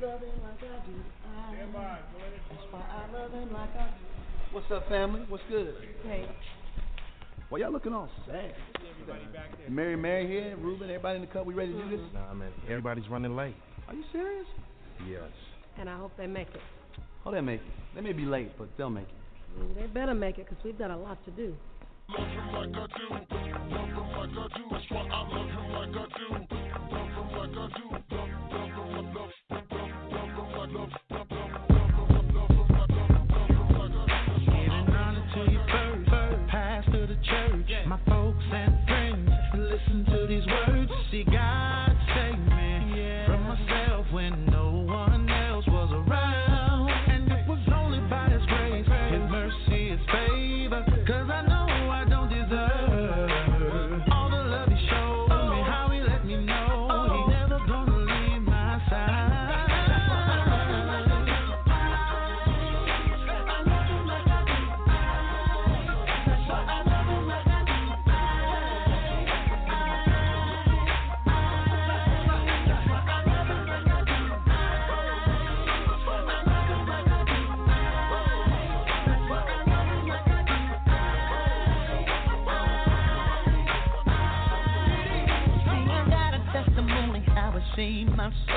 love him like I do. I, that's why I love him like I do. What's up, family? What's good? Hey. Why y'all looking all sad? Mary, Mary here, Ruben, everybody in the cup. We ready to do this? Nah, man. Everybody's running late. Are you serious? Yes. And I hope they make it. Oh, they'll make it. They may be late, but they'll make it. They better make it because we've got a lot to do. Giving how it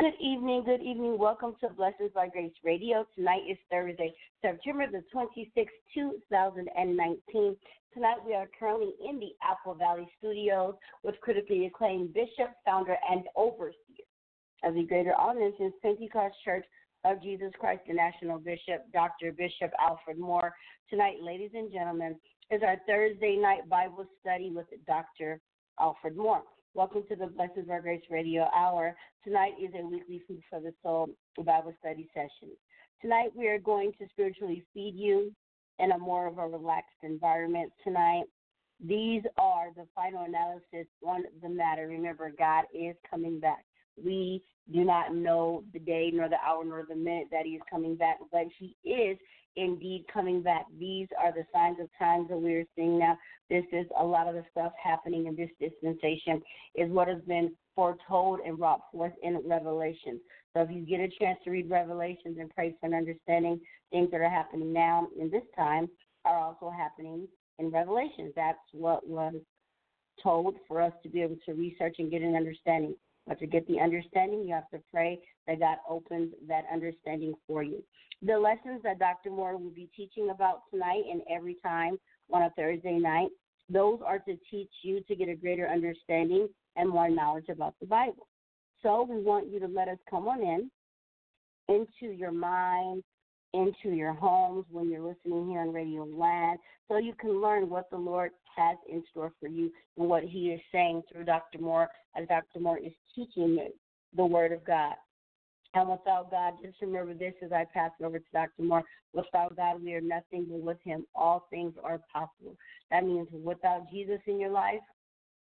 Good evening, good evening. Welcome to Blessings by Grace Radio. Tonight is Thursday, September the 26th, 2019. Tonight we are currently in the Apple Valley studios with critically acclaimed bishop, founder, and overseer of the Greater All Nations Pentecost Church of Jesus Christ, the National Bishop, Dr. Bishop Alfred Moore. Tonight, ladies and gentlemen, is our Thursday night Bible study with Dr. Alfred Moore. Welcome to the Blessings by Grace Radio Hour. Tonight is a weekly Food for the Soul Bible study session. Tonight we are going to spiritually feed you in a more of a relaxed environment tonight. These are the final analysis on the matter. Remember, God is coming back. We do not know the day, nor the hour, nor the minute that He is coming back, but He is indeed coming back. These are the signs of times that we are seeing now. This is a lot of the stuff happening in this dispensation, is what has been foretold and brought forth in Revelation. So if you get a chance to read Revelations and pray for an understanding, things that are happening now in this time are also happening in Revelations. That's what was told for us to be able to research and get an understanding. But to get the understanding, you have to pray that God opens that understanding for you. The lessons that Dr. Moore will be teaching about tonight and every time on a Thursday night, those are to teach you to get a greater understanding and more knowledge about the Bible. So we want you to let us come on in into your mind, into your homes when you're listening here on Radio Land, so you can learn what the Lord has in store for you and what He is saying through Dr. Moore as Dr. Moore is teaching the Word of God. And without God, just remember this as I pass it over to Dr. Moore. Without God, we are nothing, but with Him, all things are possible. That means without Jesus in your life,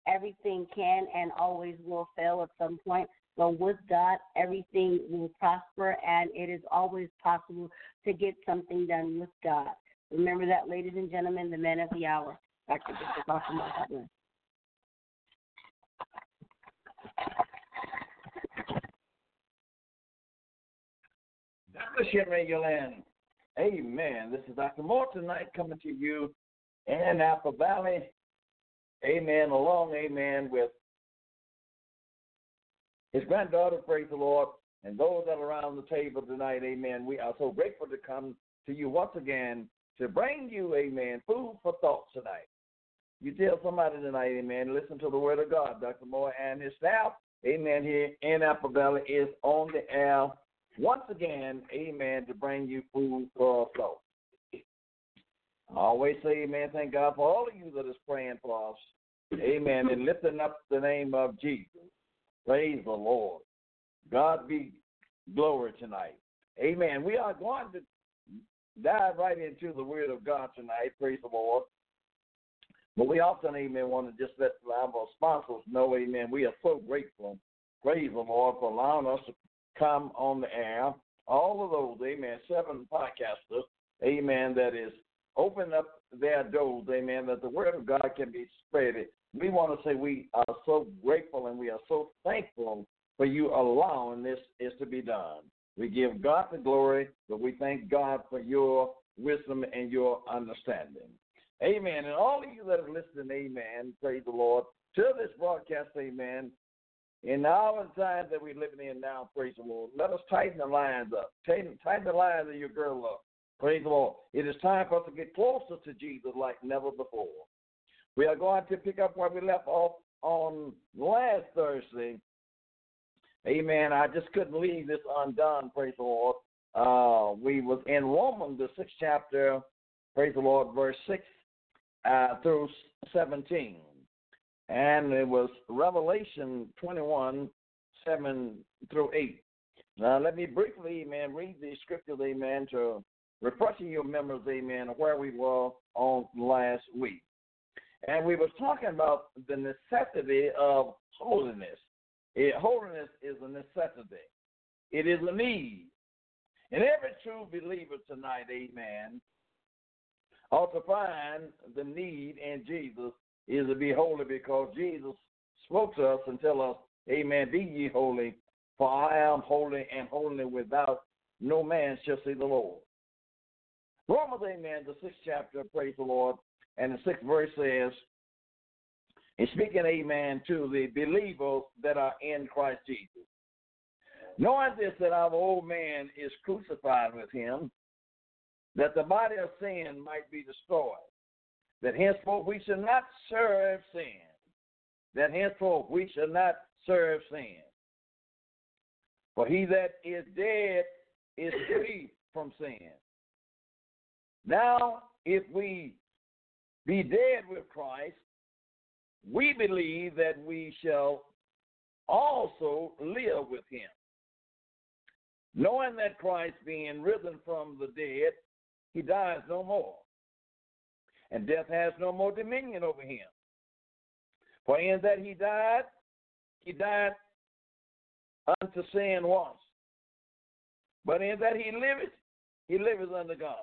everything can and always will fail at some point. But with God, everything will prosper, and it is always possible to get something done with God. Remember that, ladies and gentlemen, the men of the hour. Dr. Bishop. Moore. Fellowship Radio. Amen. This is Dr. Moore tonight coming to you in Apple Valley. Amen. Along, amen, with his granddaughter, praise the Lord, and those that are around the table tonight, amen. We are so grateful to come to you once again to bring you, amen, food for thought tonight. You tell somebody tonight, amen, listen to the word of God. Dr. Moore and his staff, amen, here in Apple Valley is on the air once again, amen, to bring you food for thought. I always say, amen, thank God for all of you that is praying for us. Amen. and lifting up the name of Jesus. Praise the Lord. God be glory tonight. Amen. We are going to dive right into the Word of God tonight. Praise the Lord. But we often, amen, want to just let our sponsors know, amen, we are so grateful. Praise the Lord for allowing us to come on the air. All of those, amen, seven podcasters, amen, that is open up their doors, amen, that the Word of God can be spread. We want to say we are so grateful and we are so thankful for you allowing this is to be done. We give God the glory, but we thank God for your wisdom and your understanding. Amen. And all of you that are listening, amen, praise the Lord, to this broadcast, amen. In our times that we're living in now, praise the Lord, let us tighten the lines up. Tighten, tighten the lines of your girl up. Praise the Lord. It is time for us to get closer to Jesus like never before. We are going to pick up where we left off on last Thursday. Amen. I just couldn't leave this undone, praise the Lord. Uh, we was in Romans, the sixth chapter, praise the Lord, verse 6 uh, through 17. And it was Revelation 21, 7 through 8. Now, let me briefly, amen, read these scriptures, amen, to refreshing your memories, amen, where we were on last week. And we were talking about the necessity of holiness. It, holiness is a necessity. It is a need. And every true believer tonight, amen, ought to find the need in Jesus is to be holy because Jesus spoke to us and tell us, Amen, be ye holy, for I am holy and holy without no man shall see the Lord. Romans, amen, the sixth chapter, praise the Lord, and the sixth verse says, and speaking, amen, to the believers that are in Christ Jesus. Knowing this, that our old man is crucified with him, that the body of sin might be destroyed, that henceforth we shall not serve sin, that henceforth we shall not serve sin. For he that is dead is free from sin. Now, if we be dead with Christ, we believe that we shall also live with him. Knowing that Christ, being risen from the dead, he dies no more, and death has no more dominion over him. For in that he died, he died unto sin once. But in that he liveth, he liveth unto God.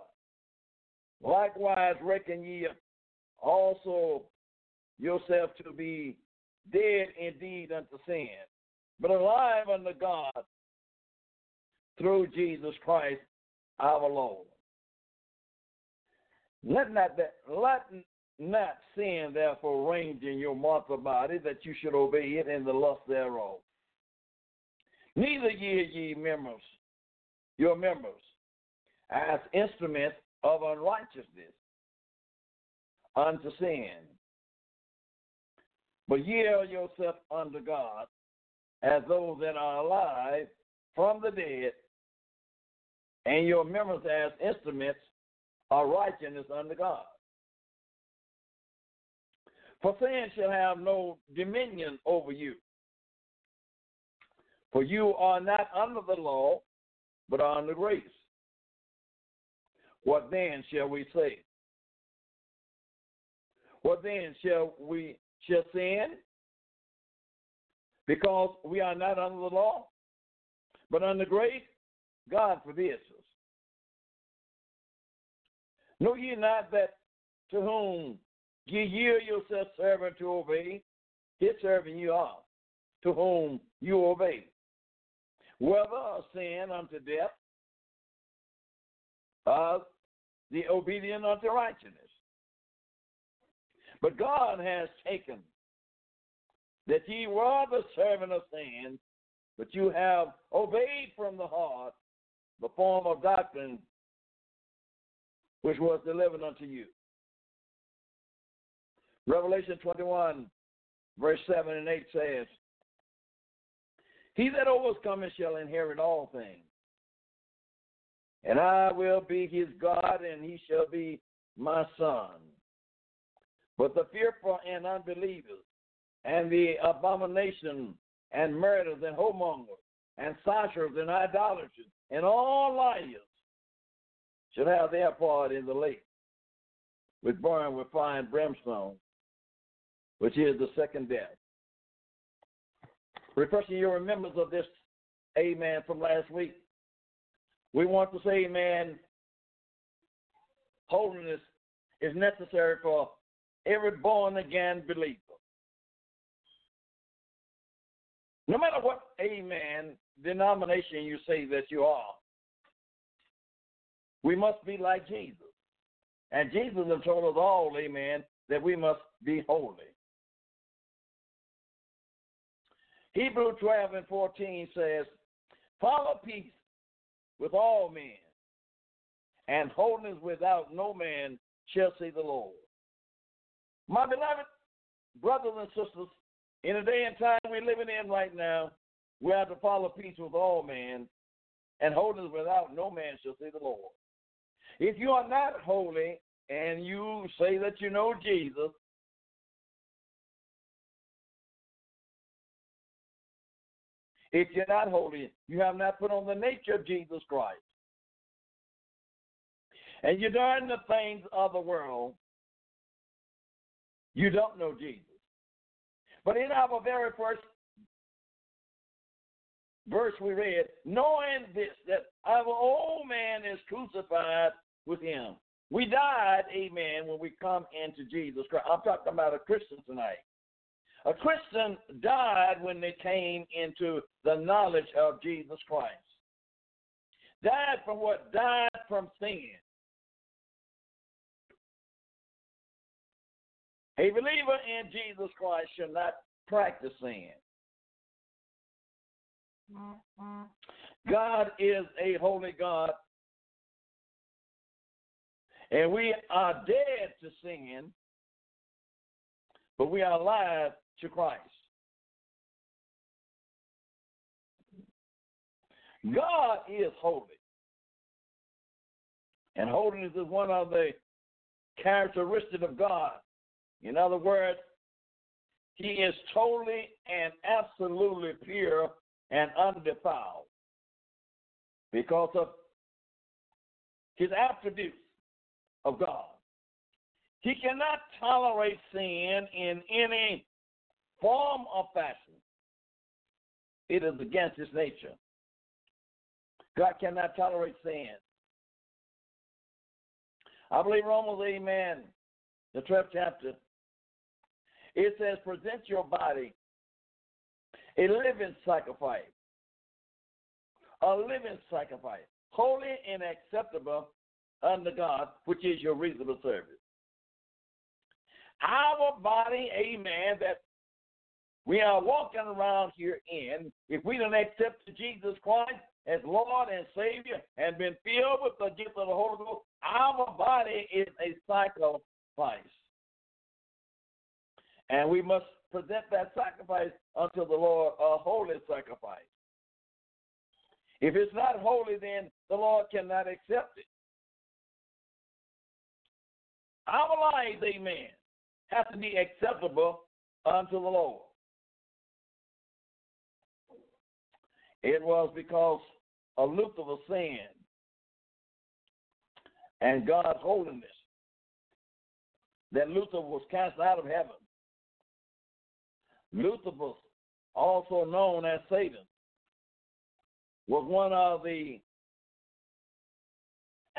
Likewise, reckon ye also yourself to be dead indeed unto sin, but alive unto God through Jesus Christ our Lord. Let not that let not sin therefore range in your mortal body that you should obey it in the lust thereof. Neither ye ye members, your members, as instruments of unrighteousness unto sin. But yield yourself unto God as those that are alive from the dead, and your members as instruments of righteousness unto God. For sin shall have no dominion over you. For you are not under the law, but under grace. What then shall we say? What then shall we shall sin? Because we are not under the law, but under grace, God forbids us. Know ye not that to whom ye yield yourself servant to obey, his servant you are, to whom you obey. Whether a sin unto death, of the obedient unto righteousness. But God has taken that ye were the servant of sin, but you have obeyed from the heart the form of doctrine which was delivered unto you. Revelation 21, verse 7 and 8 says, He that overcometh shall inherit all things. And I will be his God, and he shall be my son. But the fearful and unbelievers, and the abomination, and murderers, and whoremongers, and sorcerers, and idolaters, and all liars should have their part in the lake, which burn with fire and brimstone, which is the second death. Refreshing your remembrance of this, amen, from last week. We want to say, amen, holiness is necessary for every born again believer. No matter what, amen, denomination you say that you are, we must be like Jesus. And Jesus has told us all, amen, that we must be holy. Hebrew 12 and 14 says, Follow peace with all men, and holiness without no man shall see the Lord. My beloved brothers and sisters, in the day and time we're living in right now, we have to follow peace with all men, and holiness without no man shall see the Lord. If you are not holy and you say that you know Jesus, if you're not holy, you have not put on the nature of Jesus Christ. And you're doing the things of the world, you don't know Jesus. But in our very first verse we read, knowing this, that our old man is crucified with him. We died, amen, when we come into Jesus Christ. I'm talking about a Christian tonight. A Christian died when they came into the knowledge of Jesus Christ. Died from what? Died from sin. A believer in Jesus Christ should not practice sin. Mm-hmm. God is a holy God, and we are dead to sin, but we are alive to Christ. God is holy. And holiness is one of the characteristics of God. In other words, he is totally and absolutely pure and undefiled because of his attributes of God. He cannot tolerate sin in any form or fashion. It is against his nature. God cannot tolerate sin. I believe Romans, amen, the 12th chapter, it says, present your body a living sacrifice, a living sacrifice, holy and acceptable unto God, which is your reasonable service. Our body, amen, that we are walking around here in, if we don't accept Jesus Christ as Lord and Savior and been filled with the gift of the Holy Ghost, our body is a sacrifice. And we must present that sacrifice unto the Lord, a holy sacrifice. If it's not holy, then the Lord cannot accept it. Our lives, amen, have to be acceptable unto the Lord. It was because of Lucifer's sin and God's holiness that Lucifer was cast out of heaven. Lucifer, also known as Satan, was one of the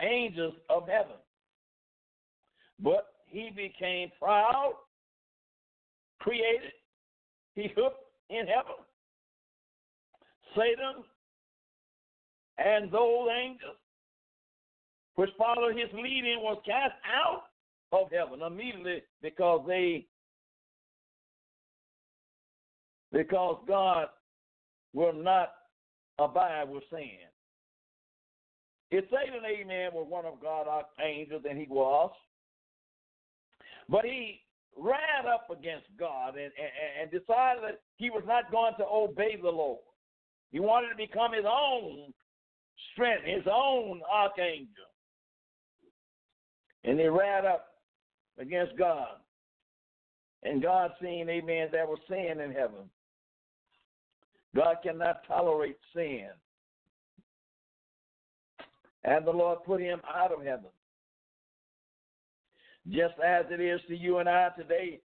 angels of heaven. But he became proud, created, he hooked in heaven. Satan and those angels which followed his leading was cast out of heaven immediately because they because God will not abide with sin. If Satan, amen, was one of God's angels, and he was, but he ran up against God and, and, and decided that he was not going to obey the Lord. He wanted to become his own strength, his own archangel. And he ran up against God. And God seeing, amen, there was sin in heaven. God cannot tolerate sin. And the Lord put him out of heaven. Just as it is to you and I today,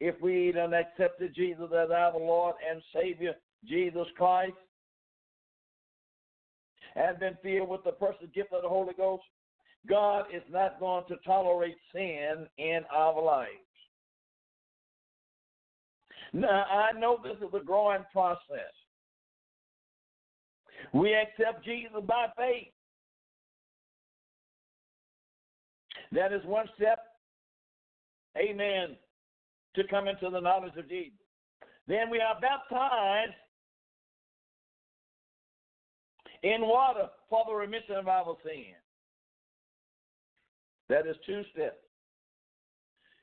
if we don't accept Jesus as our Lord and Savior, Jesus Christ, and been filled with the personal gift of the Holy Ghost, God is not going to tolerate sin in our lives. Now, I know this is a growing process. We accept Jesus by faith. That is one step, amen, to come into the knowledge of Jesus. Then we are baptized in water for the remission of our sins. That is two steps.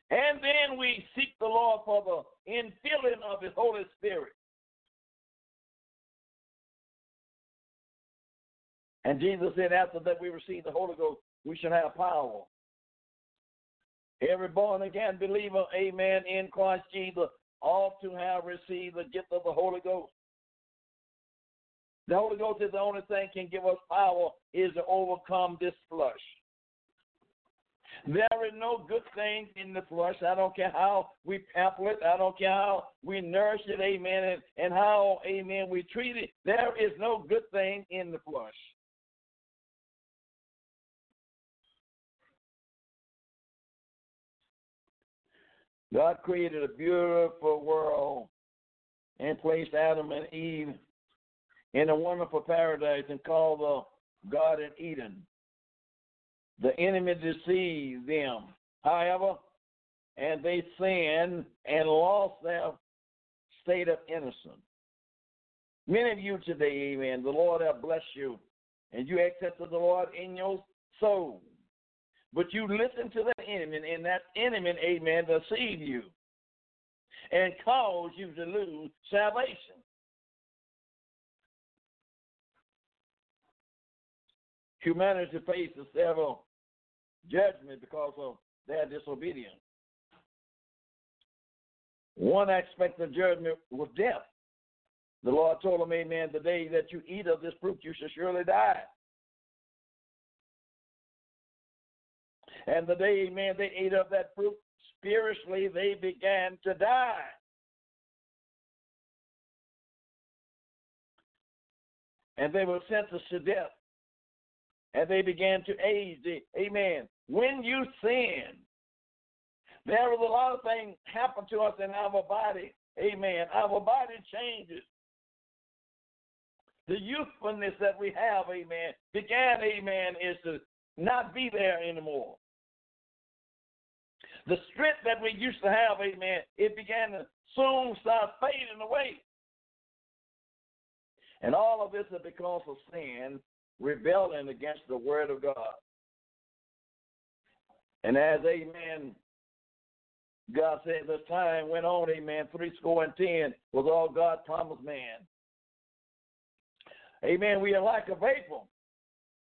And then we seek the Lord for the infilling of His Holy Spirit. And Jesus said, after that we receive the Holy Ghost, we shall have power. Every born again believer, amen, in Christ Jesus, ought to have received the gift of the Holy Ghost. The Holy Ghost is the only thing can give us power is to overcome this flesh. There is no good thing in the flesh. I don't care how we pamper it. I don't care how we nourish it, amen, and, and how, amen, we treat it. There is no good thing in the flesh. God created a beautiful world and placed Adam and Eve in a wonderful paradise and called the Garden Eden. The enemy deceived them, however, and they sinned and lost their state of innocence. Many of you today, amen, the Lord have blessed you, and you accepted the Lord in your soul. But you listen to that enemy, and that enemy, amen, deceive you and cause you to lose salvation. Humanity faces several judgments because of their disobedience. One aspect of judgment was death. The Lord told them, Amen, the day that you eat of this fruit, you shall surely die. And the day, amen, they ate of that fruit, spiritually they began to die. And they were sentenced to death. And they began to age. Amen. When you sin, there was a lot of things happen to us in our body. Amen. Our body changes. The youthfulness that we have, amen, began, amen, is to not be there anymore. The strength that we used to have, amen, it began to soon start fading away. And all of this is because of sin, rebelling against the word of God. And as, amen, God said, as time went on, amen, three score and ten was all God promised man. Amen. We are like a vapor.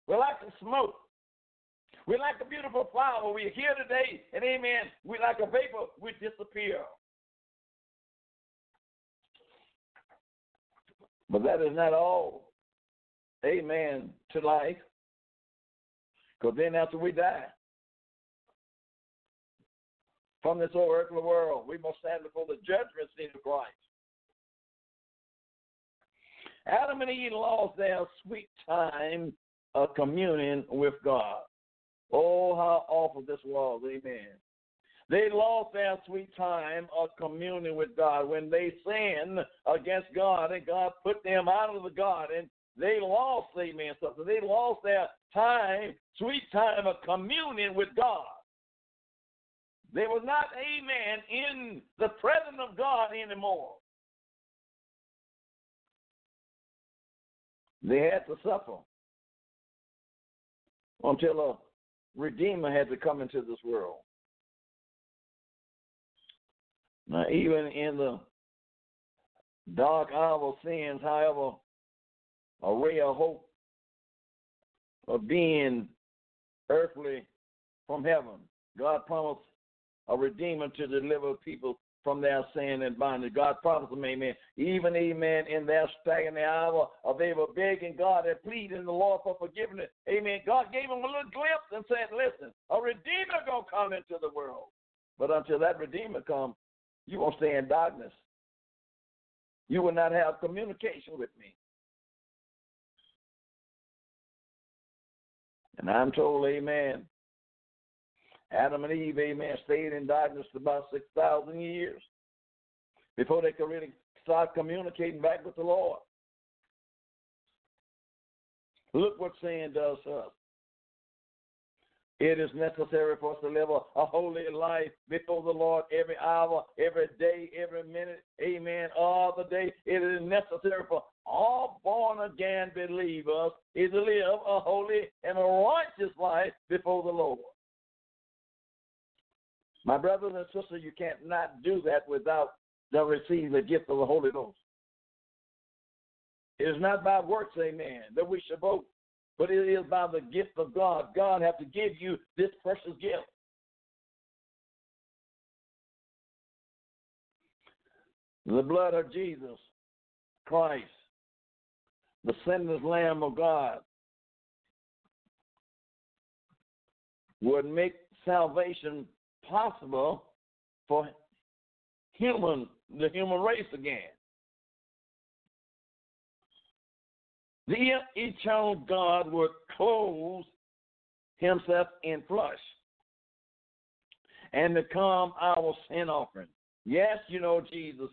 We're like a smoke. We're like a beautiful flower. We're here today, and amen. We're like a vapor. We disappear. But that is not all. Amen to life. Because then after we die, from this old earthly world, we must stand before the judgment seat of Christ. Adam and Eve lost their sweet time of communion with God. Oh, how awful this was. Amen. They lost their sweet time of communion with God when they sinned against God and God put them out of the garden. They lost, amen, something. They lost their time, sweet time of communion with God. They were not, amen, in the presence of God anymore. They had to suffer until a Redeemer had to come into this world. Now, even in the dark hour of sins, however, a ray of hope of being earthly from heaven. God promised a redeemer to deliver people from their sin and bondage. God promised them, amen. Even, amen, in their staggering hour of they were begging God and pleading the Lord for forgiveness. Amen. God gave them a little glimpse and said, listen, a redeemer going to come into the world. But until that redeemer comes, you won't stay in darkness. You will not have communication with me. And I'm told, amen, Adam and Eve, amen, stayed in darkness for about 6,000 years before they could really start communicating back with the Lord. Look what sin does to us. It is necessary for us to live a, a, holy life before the Lord every hour, every day, every minute. Amen. All the day. It is necessary for all born again believers is to live a holy and a righteous life before the Lord. My brothers and sisters, you can't not do that without the receiving the gift of the Holy Ghost. It is not by works, amen, that we should boast, but it is by the gift of God. God have to give you this precious gift. The blood of Jesus Christ, the sinless Lamb of God, would make salvation possible for human the human race again. The eternal God would clothe himself in flesh and become our sin offering. Yes, you know Jesus.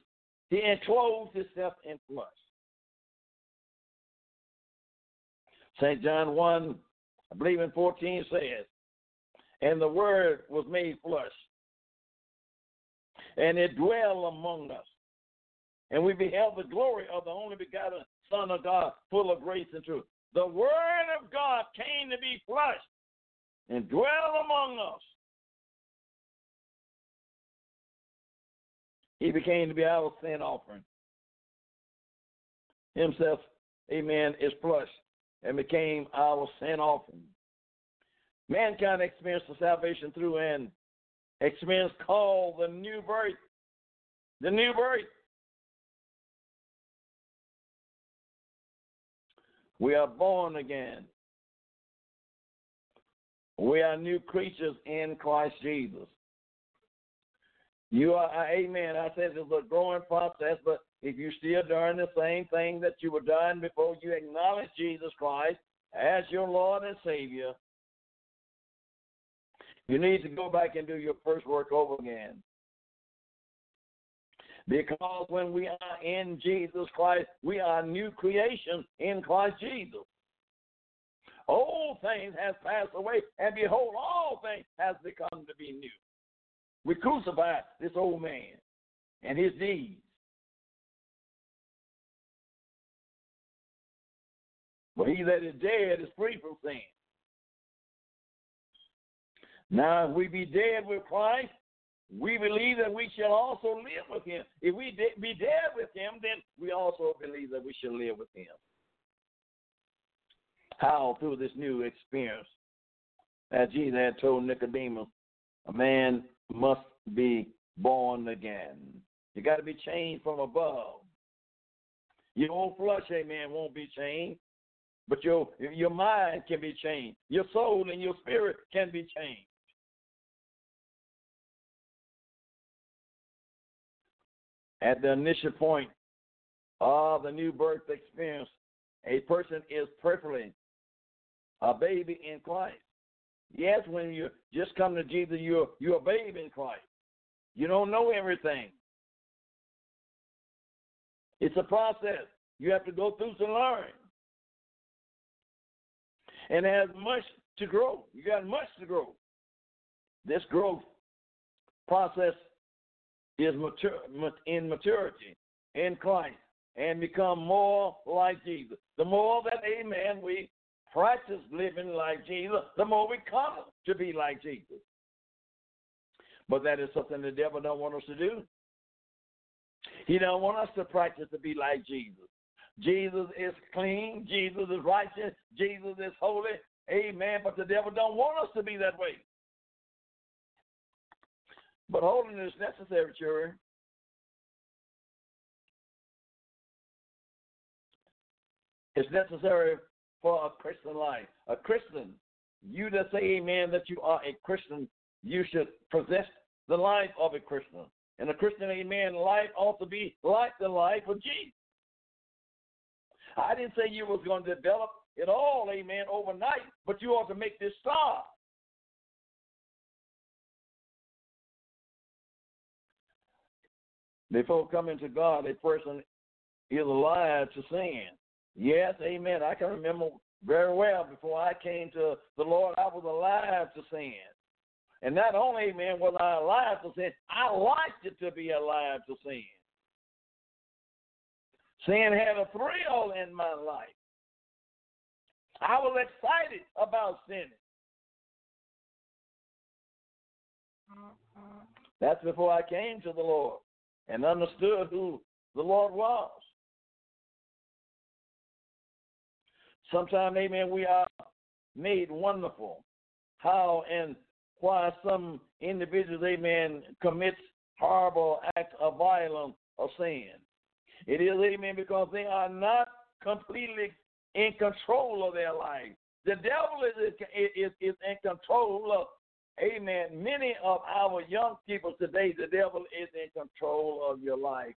He enclosed himself in flesh. St. John 1, I believe in 14 says, and the Word was made flesh, and it dwelled among us. And we beheld the glory of the only begotten Son of God, full of grace and truth. The Word of God came to be flesh and dwell among us. He became to be our sin offering. Himself, amen, is flesh and became our sin offering. Mankind experienced the salvation through and experience called the new birth. The new birth. We are born again. We are new creatures in Christ Jesus. You are, uh, amen. I said it's a growing process, but if you're still doing the same thing that you were doing before you acknowledge Jesus Christ as your Lord and Savior, you need to go back and do your first work over again. Because when we are in Jesus Christ, we are new creation in Christ Jesus. Old things have passed away, and behold, all things has become to be new. We crucified this old man and his deeds. But he that is dead is free from sin. Now, if we be dead with Christ, we believe that we shall also live with him. If we de- be dead with him, then we also believe that we shall live with him. How? Through this new experience. As Jesus had told Nicodemus, a man must be born again. You got to be changed from above. Your old flesh, amen, won't be changed, but your your mind can be changed. Your soul and your spirit can be changed. At the initial point of the new birth experience, a person is perfectly a baby in Christ. Yes, when you just come to Jesus, you're you're a baby in Christ. You don't know everything. It's a process. You have to go through to learn. And has much to grow. You got much to grow. This growth process is mature, in maturity in Christ and become more like Jesus. The more that, amen, we practice living like Jesus, the more we come to be like Jesus. But that is something the devil don't want us to do. He don't want us to practice to be like Jesus. Jesus is clean. Jesus is righteous. Jesus is holy. Amen. But the devil don't want us to be that way. But holiness is necessary, children. It's necessary for a Christian life. A Christian, you that say amen that you are a Christian, you should possess the life of a Christian. And a Christian, amen, life ought to be like the life of Jesus. I didn't say you was going to develop it all, amen, overnight, but you ought to make this start. Before coming to God, a person is alive to sin. Yes, amen. I can remember very well before I came to the Lord, I was alive to sin. And not only, amen, was I alive to sin, I liked it to be alive to sin. Sin had a thrill in my life. I was excited about sinning. Mm-hmm. That's before I came to the Lord and understood who the Lord was. Sometimes, amen, we are made wonderful. How and why some individuals, amen, commits horrible acts of violence or sin. It is, amen, because they are not completely in control of their life. The devil is, is, is in control of, amen, many of our young people today. The devil is in control of your life.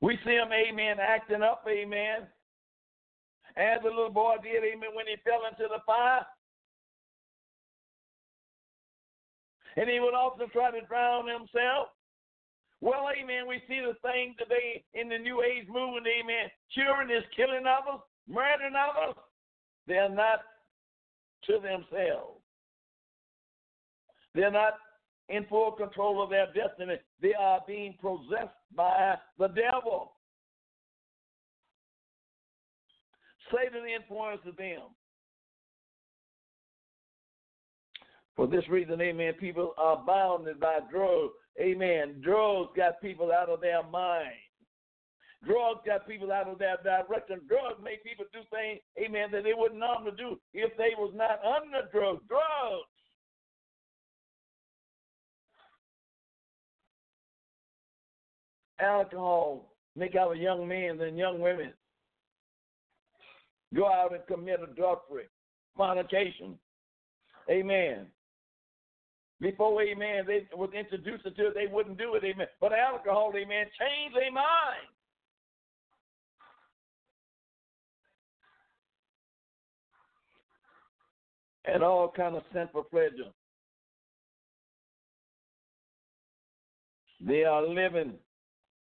We see them, amen, acting up, amen, as the little boy did, amen, when he fell into the fire. And he would often try to drown himself. Well, amen, we see the thing today in the New Age movement, amen. Children is killing others, murdering others. They're not to themselves. They're not in full control of their destiny. They are being possessed by the devil. Satan influences them. For this reason, amen, people are bounded by drugs. Amen. Drugs got people out of their mind. Drugs got people out of their direction. Drugs make people do things, amen, that they wouldn't normally do if they was not under drugs. Drugs. Alcohol make our young men and young women go out and commit adultery, fornication. Amen. Before, amen, they was introduced to it, they wouldn't do it, amen. But alcohol, amen, changed their mind. And all kind of sinful pleasure. They are living,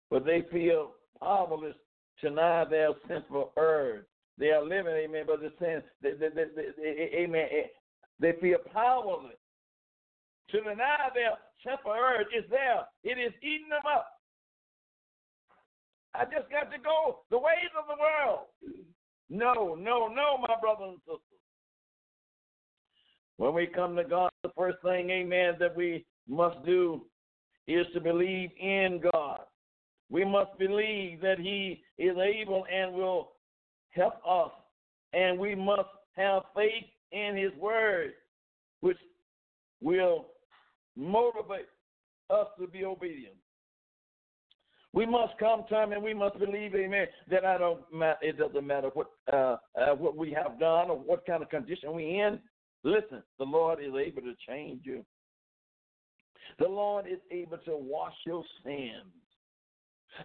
but they feel powerless to deny their sinful urge. They are living, amen, but they're saying, they, they, they, amen, they feel powerless to deny their simple urge is there. It is eating them up. I just got to go the ways of the world. No, no, no, my brothers and sisters. When we come to God, the first thing, amen, that we must do is to believe in God. We must believe that He is able and will help us. And we must have faith in His Word, which will motivate us to be obedient. We must come to Him and we must believe, Amen, that I don't. It doesn't matter what uh, uh, what we have done or what kind of condition we in. Listen, the Lord is able to change you. The Lord is able to wash your sins.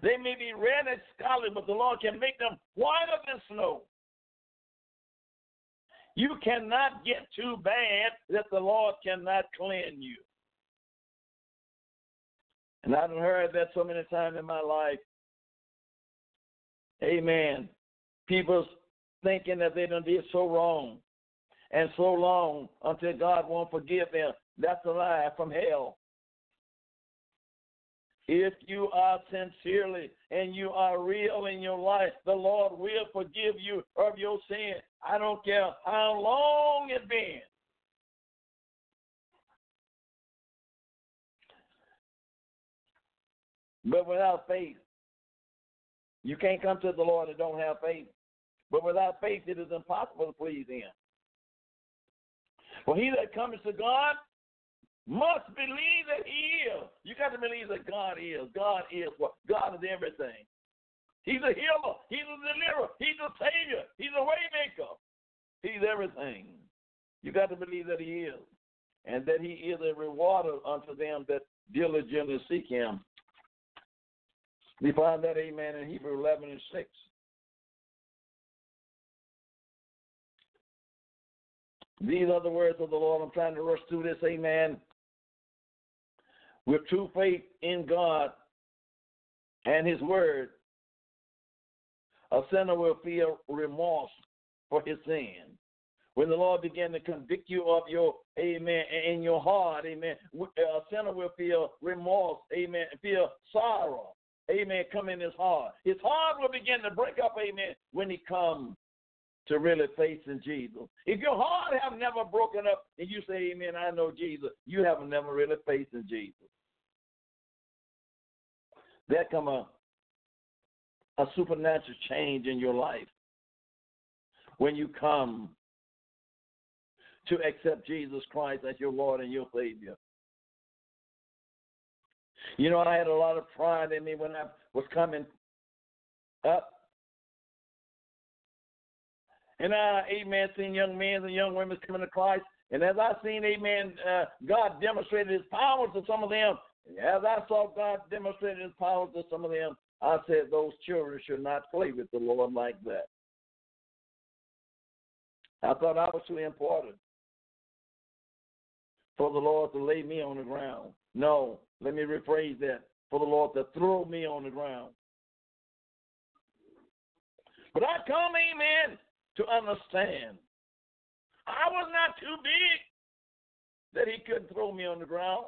They may be red and scarlet, but the Lord can make them whiter than snow. You cannot get too bad that the Lord cannot cleanse you. And I've heard that so many times in my life. Amen. People thinking that they done did so wrong and so long until God won't forgive them. That's a lie from hell. If you are sincerely and you are real in your life, the Lord will forgive you of your sin. I don't care how long it's been. But without faith, you can't come to the Lord and don't have faith. But without faith, it is impossible to please Him. For he that comes to God must believe that he is. You got to believe that God is. God is what? God is everything. He's a healer. He's a deliverer. He's a savior. He's a waymaker. He's everything. You got to believe that he is. And that he is a rewarder unto them that diligently seek him. We find that, amen, in Hebrew 11 and 6. These are the words of the Lord. I'm trying to rush through this, amen. With true faith in God and His Word, a sinner will feel remorse for his sin. When the Lord began to convict you of your, amen, in your heart, amen, a sinner will feel remorse, amen, feel sorrow, amen, come in his heart. His heart will begin to break up, amen, when he comes to really face in Jesus. If your heart have never broken up and you say, Amen, I know Jesus, you haven't never really faced in Jesus. There come a a supernatural change in your life when you come to accept Jesus Christ as your Lord and your Savior. You know, I had a lot of pride in me when I was coming up and I, amen, seen young men and young women coming to Christ. And as I seen, amen, uh, God demonstrated his power to some of them. As I saw God demonstrated his power to some of them, I said those children should not play with the Lord like that. I thought I was too important for the Lord to lay me on the ground. No, let me rephrase that. For the Lord to throw me on the ground. But I come, amen, to understand. I was not too big that he couldn't throw me on the ground.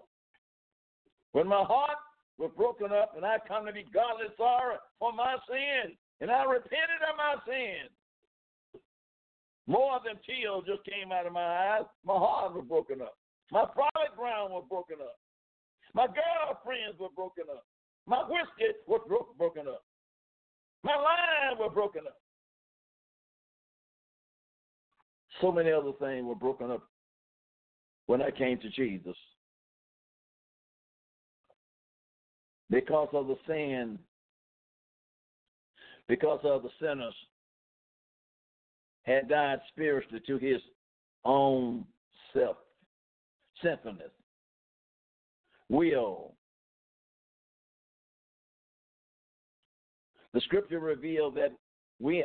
When my heart was broken up and I come to be godly sorry for my sin, and I repented of my sin. More than tears just came out of my eyes. My heart was broken up. My private ground was broken up. My girlfriends were broken up. My whiskey was broken up. My line was broken up. So many other things were broken up when I came to Jesus. Because of the sin, because of the sinners had died spiritually to his own self, sinfulness, will. The scripture reveals that we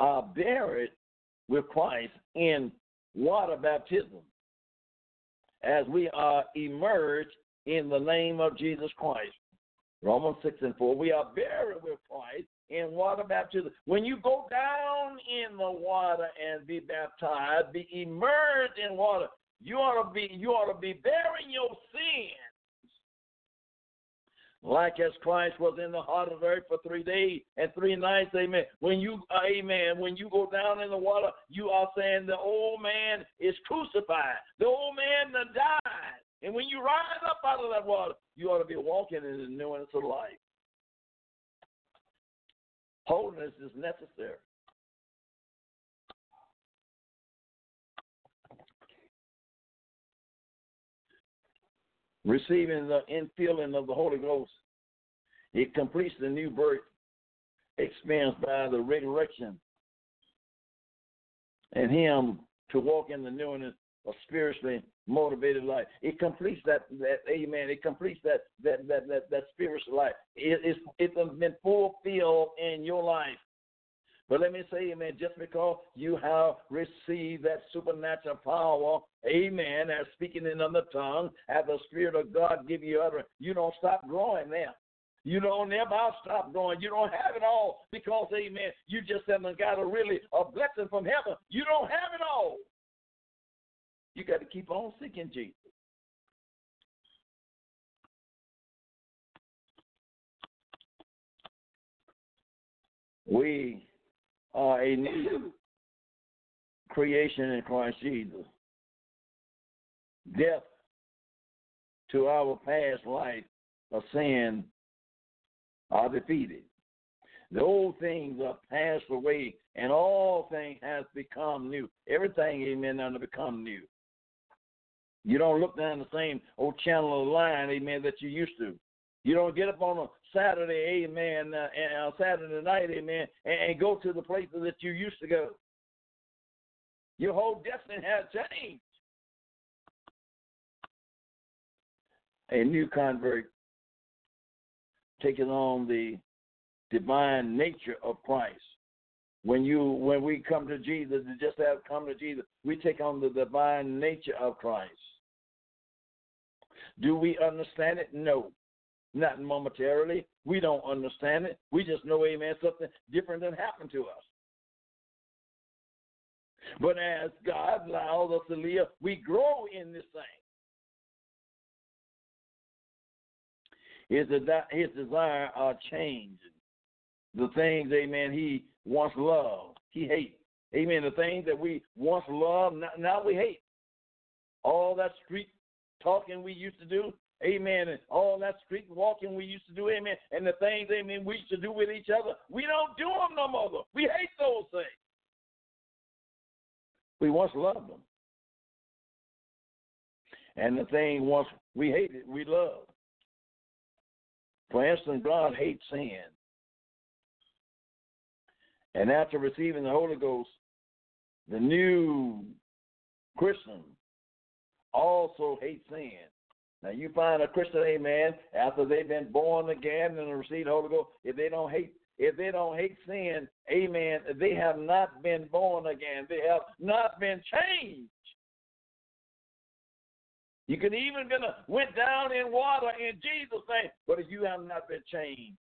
are buried with Christ in water baptism as we are immersed in the name of Jesus Christ. Romans 6 and 4. We are buried with Christ in water baptism. When you go down in the water and be baptized, be immersed in water, You ought to be you ought to be bearing your sins like as Christ was in the heart of the earth for three days and three nights, amen. When you, uh, amen, when you go down in the water, you are saying the old man is crucified. The old man that died. And when you rise up out of that water, you ought to be walking in the newness of life. Holiness is necessary. Receiving the infilling of the Holy Ghost, it completes the new birth experienced by the resurrection and Him to walk in the newness of spiritually motivated life. It completes that that amen. It completes that that that that, that spiritual life. It, it's it's been fulfilled in your life. But let me say, amen, just because you have received that supernatural power, amen, as speaking in another tongue, as the Spirit of God give you utterance, you don't stop growing there. You don't never stop growing. You don't have it all because, amen, you just haven't got a really a blessing from heaven. You don't have it all. You got to keep on seeking Jesus. We are a new creation in Christ Jesus. Death to our past life of sin are defeated. The old things are passed away, and all things has become new. Everything, amen, to become new. You don't look down the same old channel of line, amen, that you used to. You don't get up on a Saturday, amen, uh, and uh, Saturday night, amen, and, and go to the places that you used to go. Your whole destiny has changed. A new convert taking on the divine nature of Christ. When you when we come to Jesus, just have come to Jesus, we take on the divine nature of Christ. Do we understand it? No. Not momentarily. We don't understand it. We just know, amen, something different than happened to us. But as God allows us to live, we grow in this thing. His, his desire are changing. The things, amen, he once loved, he hates. Amen. The things that we once loved, now we hate. All that street talking we used to do, amen, and all that street walking we used to do, amen, and the things, amen, we used to do with each other, we don't do them no more. We hate those things. We once loved them. And the thing once we hated, we loved. For instance, God hates sin. And after receiving the Holy Ghost, the new Christian also hate sin. Now you find a Christian, amen, after they've been born again and received the Holy Ghost, if they don't hate if they don't hate sin, amen, they have not been born again. They have not been changed. You could even been a, went down in water in Jesus' name, but if you have not been changed,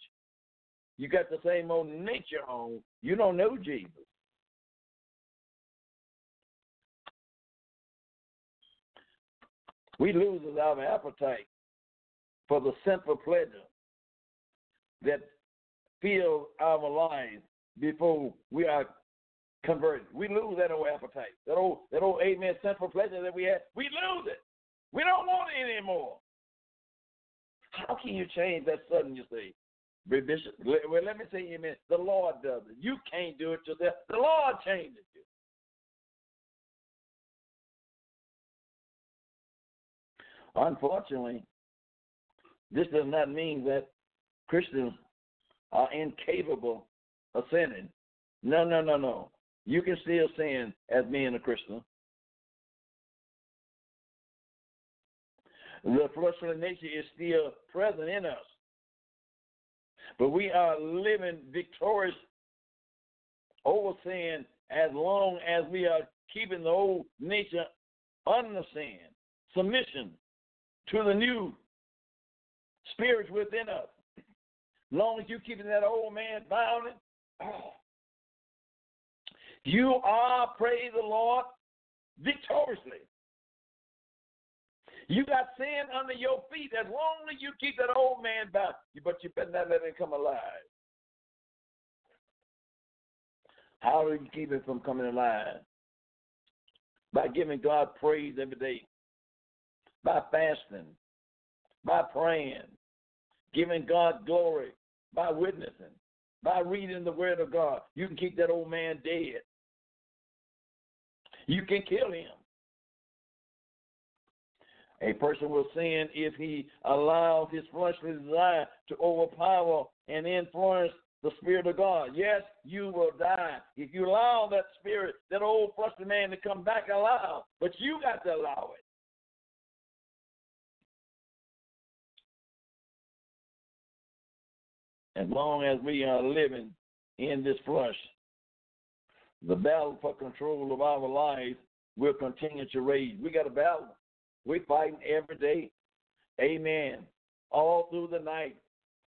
you got the same old nature on. You don't know Jesus. We lose our appetite for the simple pleasure that fills our lives before we are converted. We lose that old appetite, that old, that old amen simple pleasure that we had. We lose it. We don't want it anymore. How can you change that sudden, you say? Bishop, well, let me say, amen. The Lord does it. You can't do it yourself. The Lord changes you. Unfortunately, this does not mean that Christians are incapable of sinning. No, no, no, no. You can still sin as being a Christian. The fleshly nature is still present in us. But we are living victorious over sin as long as we are keeping the old nature under sin, submission to the new spirits within us. Long as you're keeping that old man bound, you are, praise the Lord, victoriously. You got sin under your feet as long as you keep that old man bound, but you better not let him come alive. How do you keep it from coming alive? By giving God praise every day, by fasting, by praying, giving God glory, by witnessing, by reading the Word of God. You can keep that old man dead. You can kill him. A person will sin if he allows his fleshly desire to overpower and influence the Spirit of God. Yes, you will die. If you allow that spirit, that old fleshly man to come back alive, but you got to allow it. As long as we are living in this flesh, the battle for control of our lives will continue to rage. We got a battle. We're fighting every day. Amen. All through the night.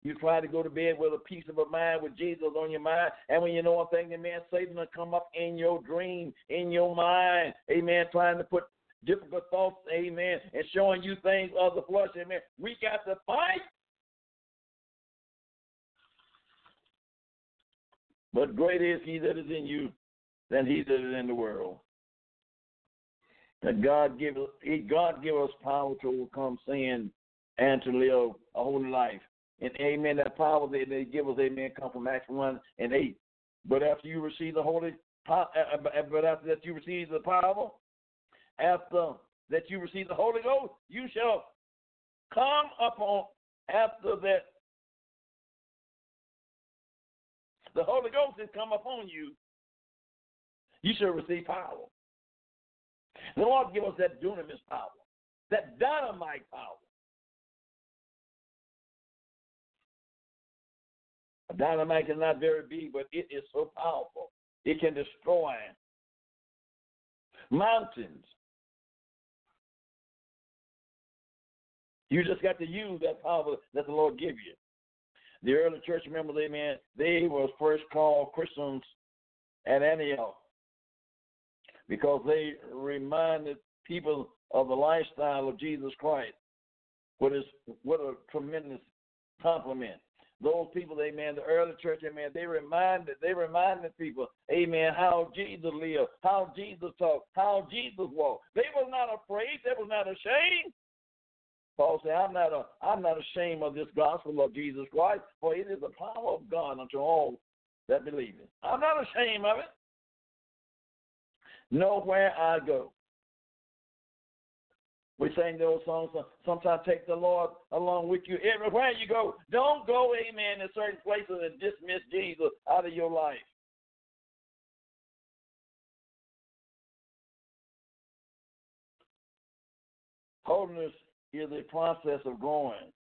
You try to go to bed with a peace of a mind with Jesus on your mind. And when you know one thing, man, Satan will come up in your dream, in your mind. Amen. Trying to put difficult thoughts, amen, and showing you things of the flesh. Amen. We got to fight. But greater is he that is in you than he that is in the world. That God give God give us power to overcome sin and to live a holy life. And amen. That power that they give us, amen, come from Acts one and eight. But after you receive the holy, uh, uh, but after that you receive the power, after that you receive the Holy Ghost, you shall come upon after that. The Holy Ghost has come upon you. You shall receive power. The Lord give us that dunamis power, that dynamite power. A dynamite is not very big, but it is so powerful. It can destroy mountains. You just got to use that power that the Lord give you. The early church members, amen, they were first called Christians at Antioch because they reminded people of the lifestyle of Jesus Christ. What is what a tremendous compliment. Those people, amen, the early church, amen, they reminded they reminded people, amen, how Jesus lived, how Jesus talked, how Jesus walked. They were not afraid, they were not ashamed. Paul said, I'm not a, I'm not ashamed of this gospel of Jesus Christ, for it is the power of God unto all that believe it. I'm not ashamed of it. Nowhere I go. We sing those songs. Uh, Sometimes take the Lord along with you everywhere you go. Don't go, amen, in certain places and dismiss Jesus out of your life. Holiness is a process of growing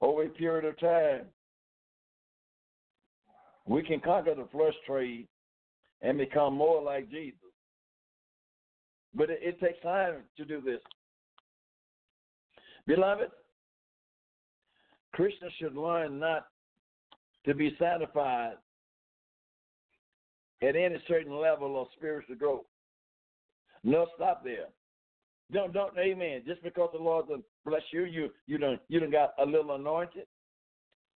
over a period of time we can conquer the flesh trade and become more like Jesus. But it, it takes time to do this. Beloved, Christians should learn not to be satisfied at any certain level of spiritual growth. No, stop there. Don't don't amen. Just because the Lord bless you, you you don't you don't got a little anointed.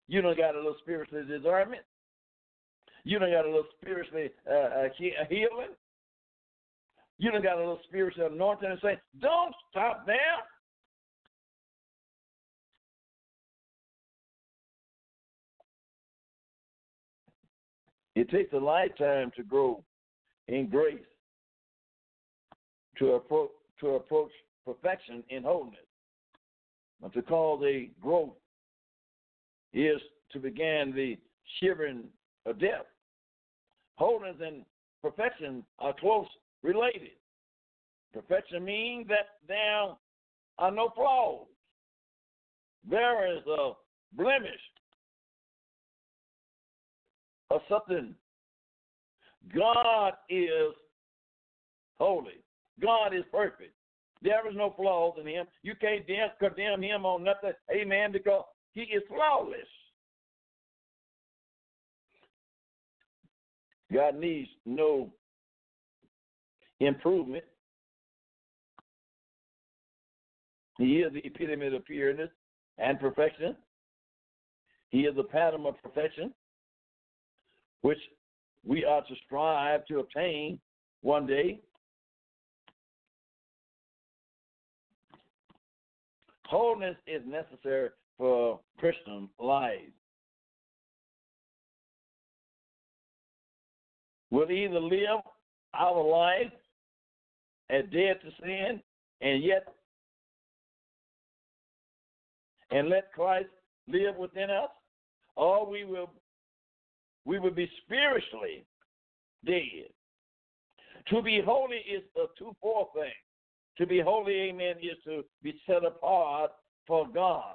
You don't got a little spiritual discernment. You don't got a little spiritually uh, uh, healing. You don't got a little spiritual anointing and say, don't stop there. It takes a lifetime to grow in grace, to approach to approach perfection in holiness. But to call the growth is to begin the shivering of death. Holiness and perfection are close related. Perfection means that there are no flaws. There is a blemish or something. God is holy. God is perfect. There is no flaws in him. You can't condemn him on nothing, amen, because he is flawless. God needs no improvement. He is the epitome of pureness and perfection. He is the pattern of perfection, which we are to strive to obtain one day. Holiness is necessary for Christian life. We'll either live our life as dead to sin and yet and let Christ live within us, or we will we will be spiritually dead. To be holy is a two-fold thing. To be holy, amen, is to be set apart for God.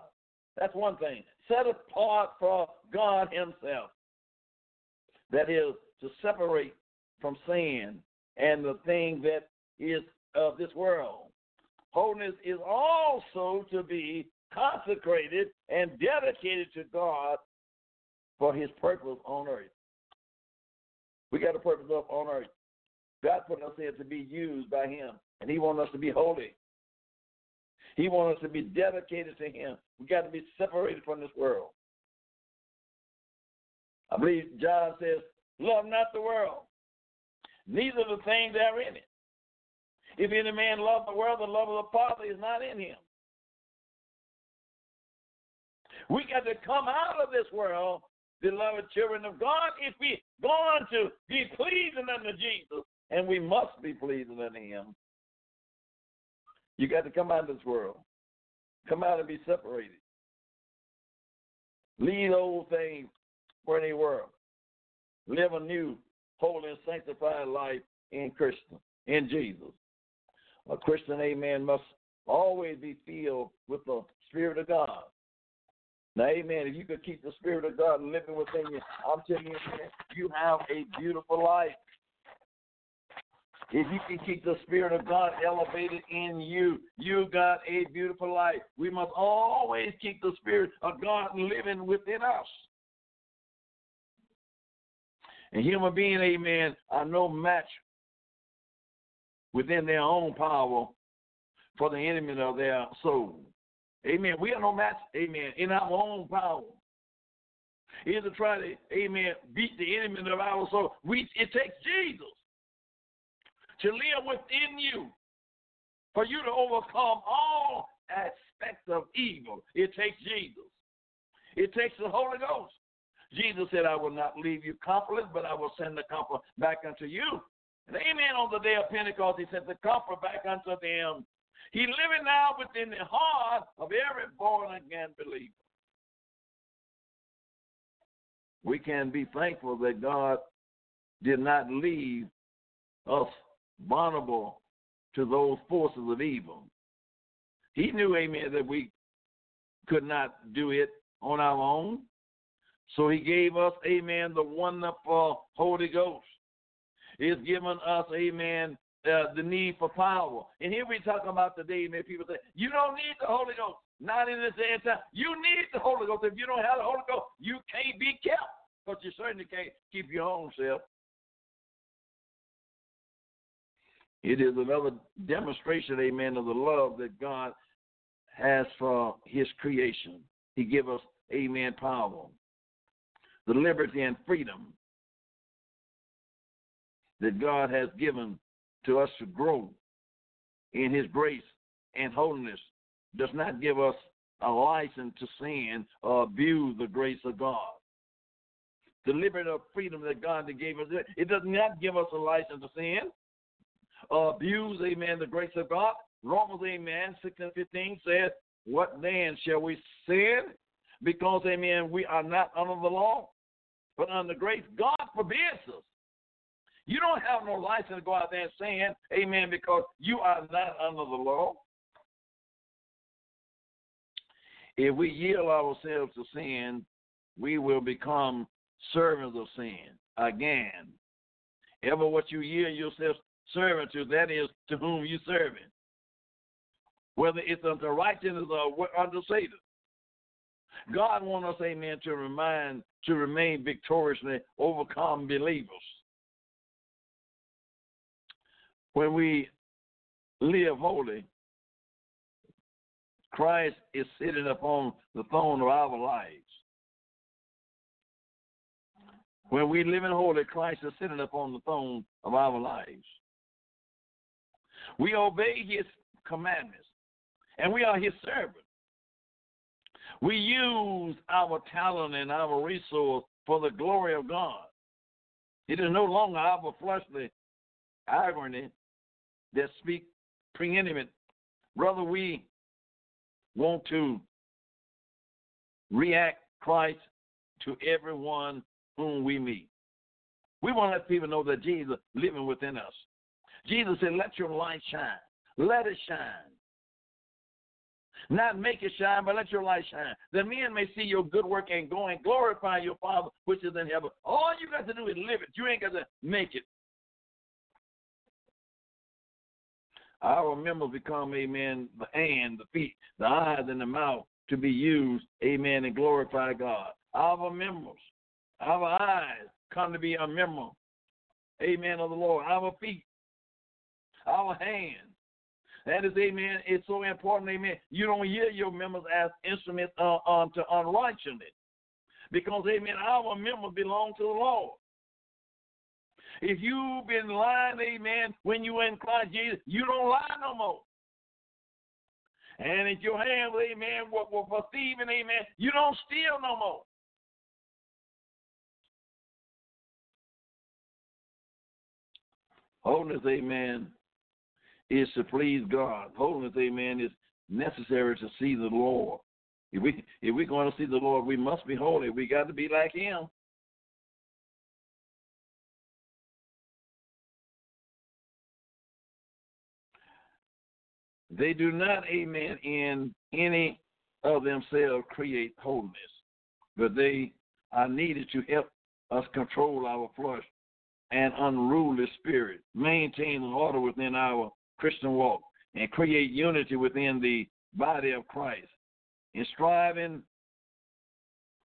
That's one thing. Set apart for God Himself. That is to separate from sin and the thing that is of this world. Holiness is also to be consecrated and dedicated to God for his purpose on earth. We got a purpose up on earth. God put us here to be used by him, and he wants us to be holy. He wants us to be dedicated to him. We got to be separated from this world. I believe John says, Love not the world, neither the things that are in it. If any man love the world, the love of the Father is not in him. We got to come out of this world, beloved children of God, if we going to be pleasing unto Jesus, and we must be pleasing unto him. You got to come out of this world. Come out and be separated. Leave old things for any world. Live a new, holy, and sanctified life in Christian, in Jesus. A Christian, amen, must always be filled with the Spirit of God. Now, amen, if you could keep the Spirit of God living within you, I'm telling you, you have a beautiful life. If you can keep the Spirit of God elevated in you, you got a beautiful life. We must always keep the Spirit of God living within us. And human being, amen, are no match within their own power for the enemy of their soul. Amen. We are no match, amen, in our own power. Is to try to, amen, beat the enemy of our soul. We, it takes Jesus to live within you for you to overcome all aspects of evil. It takes Jesus. It takes the Holy Ghost. Jesus said, I will not leave you comfortless, but I will send the comfort back unto you. And amen, on the day of Pentecost, he sent the comfort back unto them. He living now within the heart of every born again believer. We can be thankful that God did not leave us vulnerable to those forces of evil. He knew, amen, that we could not do it on our own. So he gave us, amen, the wonderful Holy Ghost. He's given us, amen, uh, the need for power. And here we talk about today, amen, people say, you don't need the Holy Ghost. Not in this time. You need the Holy Ghost. If you don't have the Holy Ghost, you can't be kept. But you certainly can't keep your own self. It is another demonstration, amen, of the love that God has for his creation. He give us, amen, power the liberty and freedom that God has given to us to grow in His grace and holiness does not give us a license to sin or abuse the grace of God. The liberty of freedom that God gave us, it does not give us a license to sin Uh, or abuse, amen, the grace of God. Romans, amen, 6 and 15 says, What then shall we sin? Because, amen, we are not under the law, but under grace, God forbids us. You don't have no license to go out there and sin, amen, because you are not under the law. If we yield ourselves to sin, we will become servants of sin again. Ever what you yield yourself servant that is to whom you serving. Whether it's unto righteousness or unto Satan. God wants us, amen, to remind to remain victoriously overcome believers. When we live holy, Christ is sitting upon the throne of our lives. When we live in holy, Christ is sitting upon the throne of our lives. We obey his commandments, and we are his servants. We use our talent and our resource for the glory of God. It is no longer our fleshly irony that speak preeminent. Brother, we want to react Christ to everyone whom we meet. We want to let people know that Jesus is living within us. Jesus said, Let your light shine. Let it shine. Not make it shine, but let your light shine. That men may see your good work and go and glorify your Father which is in heaven. All you got to do is live it. You ain't got to make it. Our members become, amen, the hand, the feet, the eyes, and the mouth to be used, amen, and glorify God. Our members, our eyes come to be a member, amen, of the Lord. Our feet, our hands, that is, amen. It's so important, amen. You don't hear your members as instruments uh, unto unrighteousness. Because, amen, our members belong to the Lord. If you've been lying, amen, when you in Christ Jesus, you don't lie no more. And if your hands, amen, were, were for thieving, amen, you don't steal no more. Holiness, amen, is to please God. Holiness, amen, is necessary to see the Lord. If we if we're going to see the Lord, we must be holy. We got to be like Him. They do not, amen, in any of themselves create holiness, but they are needed to help us control our flesh and unruly spirit, maintain order within our Christian walk, and create unity within the body of Christ. In striving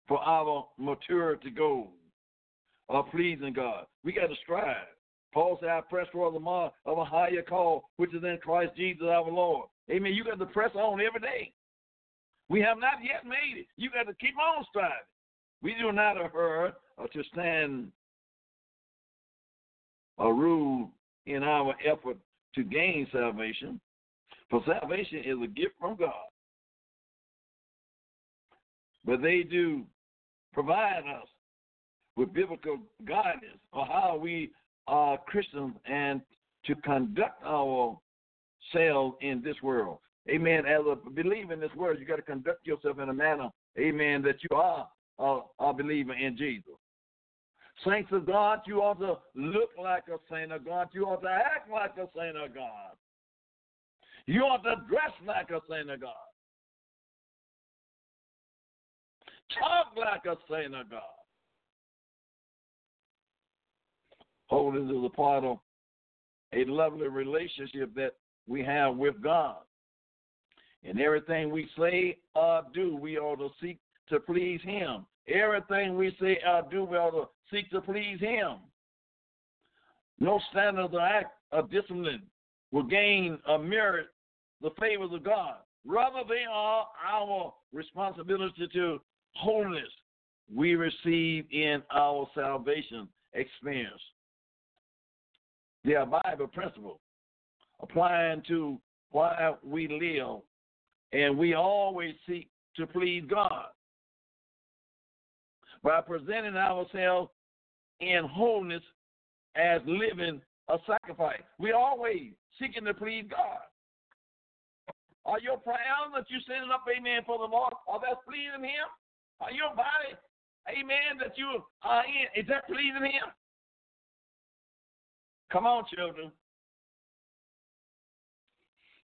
for our maturity goal of pleasing God, we got to strive. Paul said, I press for the mark of a higher call, which is in Christ Jesus our Lord. Amen. You got to press on every day. We have not yet made it. You got to keep on striving. We do not or to stand a rule in our effort to gain salvation, for salvation is a gift from God. But they do provide us with biblical guidance on how we are Christians and to conduct ourselves in this world. Amen. As a believer in this world, you got to conduct yourself in a manner, amen, that you are a, a believer in Jesus. Saints of God, you ought to look like a saint of God. You ought to act like a saint of God. You ought to dress like a saint of God. Talk like a saint of God. Holiness is a part of a lovely relationship that we have with God. And everything we say or do, we ought to seek to please Him. Everything we say or do, we ought to seek to please Him. No standard or act of discipline will gain or merit the favors of God. Rather, they are our responsibility to holiness we receive in our salvation experience. They are Bible principles applying to why we live, and we always seek to please God by presenting ourselves in wholeness as living a sacrifice. We're always seeking to please God. Are your prayers that you're sending up, amen, for the Lord, are that pleasing Him? Are your body, amen, that you are in, is that pleasing Him? Come on, children.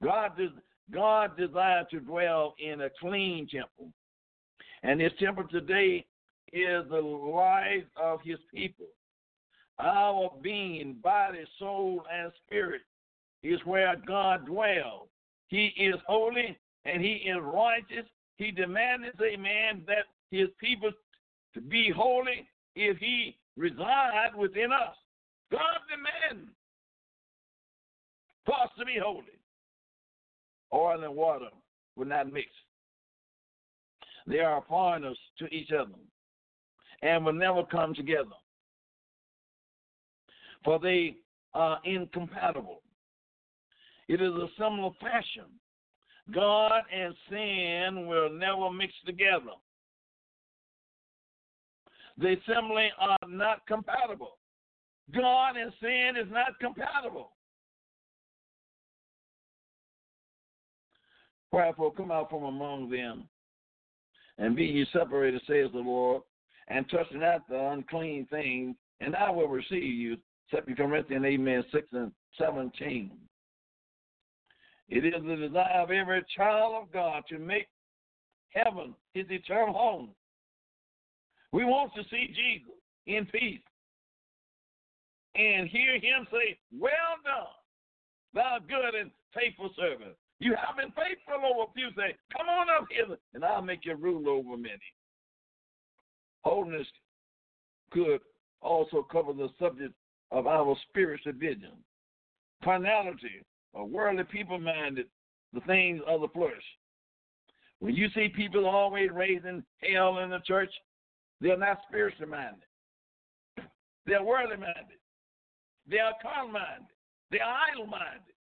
God, des- God desired to dwell in a clean temple. And his temple today is the life of his people. Our being, body, soul, and spirit is where God dwells. He is holy and he is righteous. He demands, amen, that his people to be holy if he reside within us. God demands for us to be holy. Oil and water will not mix. They are foreigners to each other and will never come together. For they are incompatible. It is a similar fashion. God and sin will never mix together. They simply are not compatible. God and sin is not compatible. Wherefore, come out from among them and be ye separated, says the Lord, and touch not the unclean things, and I will receive you. Second Corinthians, amen, 6 and 17. It is the desire of every child of God to make heaven his eternal home. We want to see Jesus in peace and hear him say, Well done, thou good and faithful servant. You have been faithful over a few things. Come on up here, and I'll make you rule over many. Holiness could also cover the subject of our spiritual vision. Carnality, or worldly people minded, the things of the flesh. When you see people always raising hell in the church, they're not spiritually minded. They're worldly minded. They are carnal minded. They are idle minded.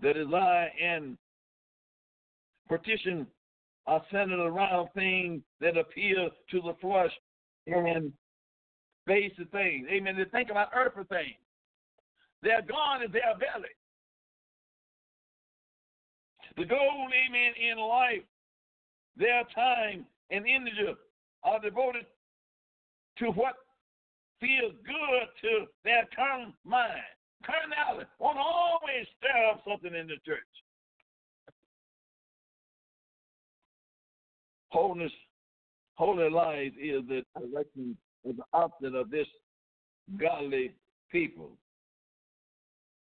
The desire and partition are centered around things that appeal to the flesh and basic things. Amen. They think about earthly things. Their God is their belly. The goal, amen, in life, their time and energy are devoted to what feels good to their carnal mind. Carnality want to always stir up something in the church. Holiness, holy life is the direction is the opposite of this godly people.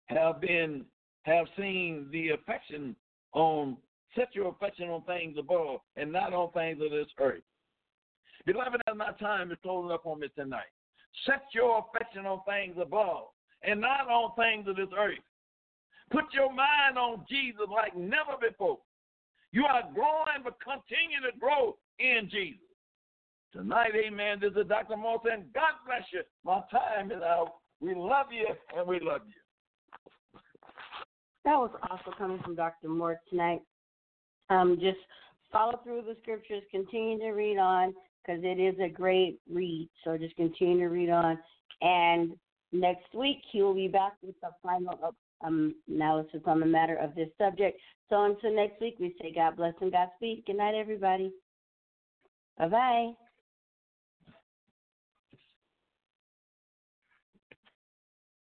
Have been have seen the affection on set your affection on things above and not on things of this earth. Beloved, as my time is closing up on me tonight, set your affection on things above and not on things of this earth. Put your mind on Jesus like never before. You are growing, but continue to grow in Jesus. Tonight, amen. This is Dr. Saying, God bless you. My time is out. We love you and we love you. That was also coming from Dr. Moore tonight. Um, just follow through the scriptures, continue to read on because it is a great read. So just continue to read on. And next week, he will be back with the final um, analysis on the matter of this subject. So until next week, we say God bless and Godspeed. Good night, everybody. Bye bye.